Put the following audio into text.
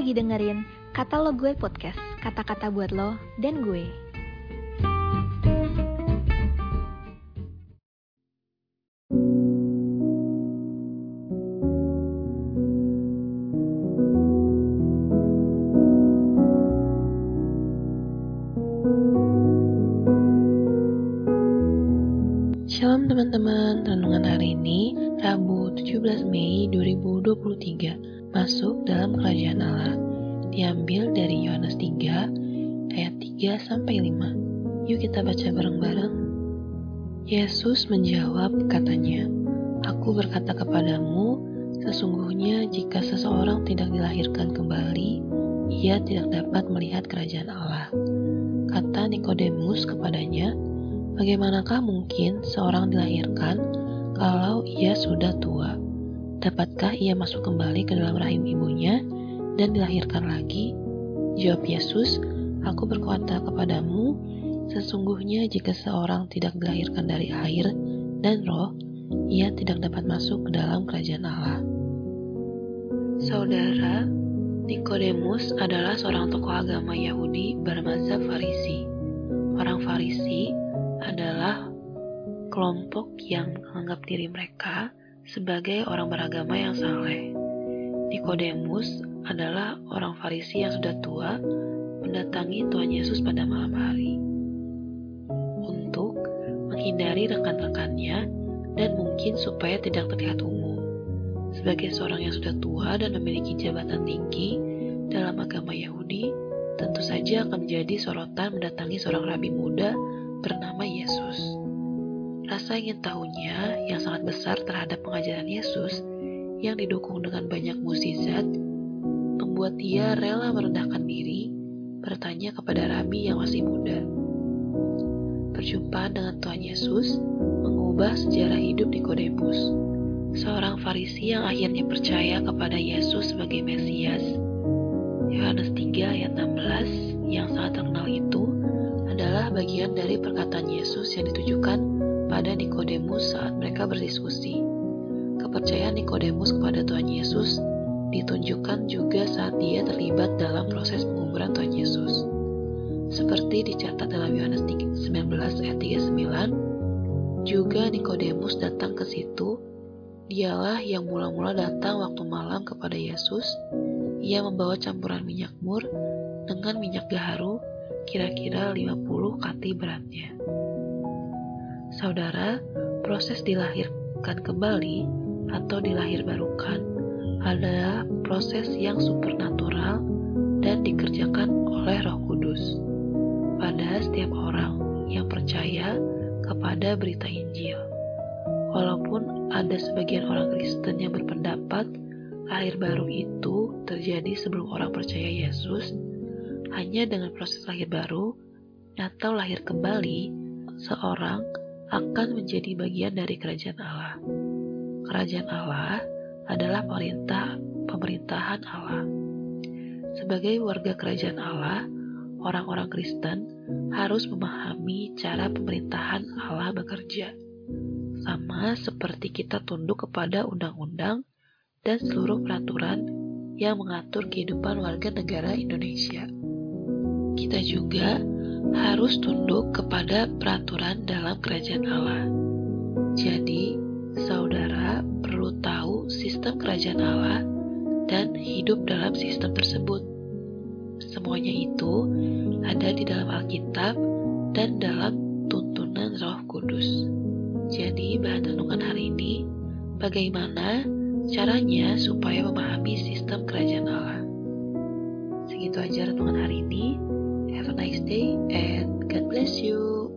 lagi dengerin Kata Lo Gue Podcast, kata-kata buat lo dan gue. Shalom teman-teman, renungan hari ini Rabu 17 Mei 2023 masuk dalam kerajaan Allah diambil dari Yohanes 3 ayat 3 sampai 5. Yuk kita baca bareng-bareng. Yesus menjawab katanya, Aku berkata kepadamu, sesungguhnya jika seseorang tidak dilahirkan kembali, ia tidak dapat melihat kerajaan Allah. Kata Nikodemus kepadanya, Bagaimanakah mungkin seorang dilahirkan kalau ia sudah tua? Dapatkah ia masuk kembali ke dalam rahim ibunya dan dilahirkan lagi? Jawab Yesus, Aku berkata kepadamu, sesungguhnya jika seorang tidak dilahirkan dari air dan roh, ia tidak dapat masuk ke dalam kerajaan Allah. Saudara, Nikodemus adalah seorang tokoh agama Yahudi bermazhab Farisi. Orang Farisi adalah kelompok yang menganggap diri mereka sebagai orang beragama yang saleh. Nikodemus adalah orang Farisi yang sudah tua mendatangi Tuhan Yesus pada malam hari untuk menghindari rekan-rekannya dan mungkin supaya tidak terlihat umum. Sebagai seorang yang sudah tua dan memiliki jabatan tinggi dalam agama Yahudi, tentu saja akan menjadi sorotan mendatangi seorang rabi muda bernama Yesus. Rasa ingin tahunya yang sangat besar terhadap pengajaran Yesus yang didukung dengan banyak mukjizat membuat dia rela merendahkan diri bertanya kepada rabi yang masih muda. Perjumpaan dengan Tuhan Yesus mengubah sejarah hidup Nikodemus, seorang Farisi yang akhirnya percaya kepada Yesus sebagai Mesias. Yohanes 3 ayat 16 yang sangat terkenal itu adalah bagian dari perkataan Yesus yang ditujukan pada Nikodemus saat mereka berdiskusi. Kepercayaan Nikodemus kepada Tuhan Yesus ditunjukkan juga saat dia terlibat dalam proses penguburan Tuhan Yesus. Seperti dicatat dalam Yohanes 19 ayat 39, juga Nikodemus datang ke situ. Dialah yang mula-mula datang waktu malam kepada Yesus. Ia membawa campuran minyak mur dengan minyak gaharu, kira-kira 50 kati beratnya. Saudara, proses dilahirkan kembali atau dilahir barukan adalah proses yang supernatural dan dikerjakan oleh Roh Kudus pada setiap orang yang percaya kepada berita Injil. Walaupun ada sebagian orang Kristen yang berpendapat lahir baru itu terjadi sebelum orang percaya Yesus, hanya dengan proses lahir baru atau lahir kembali, seorang akan menjadi bagian dari kerajaan Allah. Kerajaan Allah adalah perintah pemerintahan Allah. Sebagai warga kerajaan Allah, orang-orang Kristen harus memahami cara pemerintahan Allah bekerja. Sama seperti kita tunduk kepada undang-undang dan seluruh peraturan yang mengatur kehidupan warga negara Indonesia. Kita juga harus tunduk kepada peraturan dalam kerajaan Allah. Jadi, saudara perlu tahu sistem kerajaan Allah dan hidup dalam sistem tersebut. Semuanya itu ada di dalam Alkitab dan dalam tuntunan Roh Kudus. Jadi, bahan renungan hari ini bagaimana caranya supaya memahami sistem kerajaan Allah. Segitu aja renungan hari ini. Have a nice day and God bless you.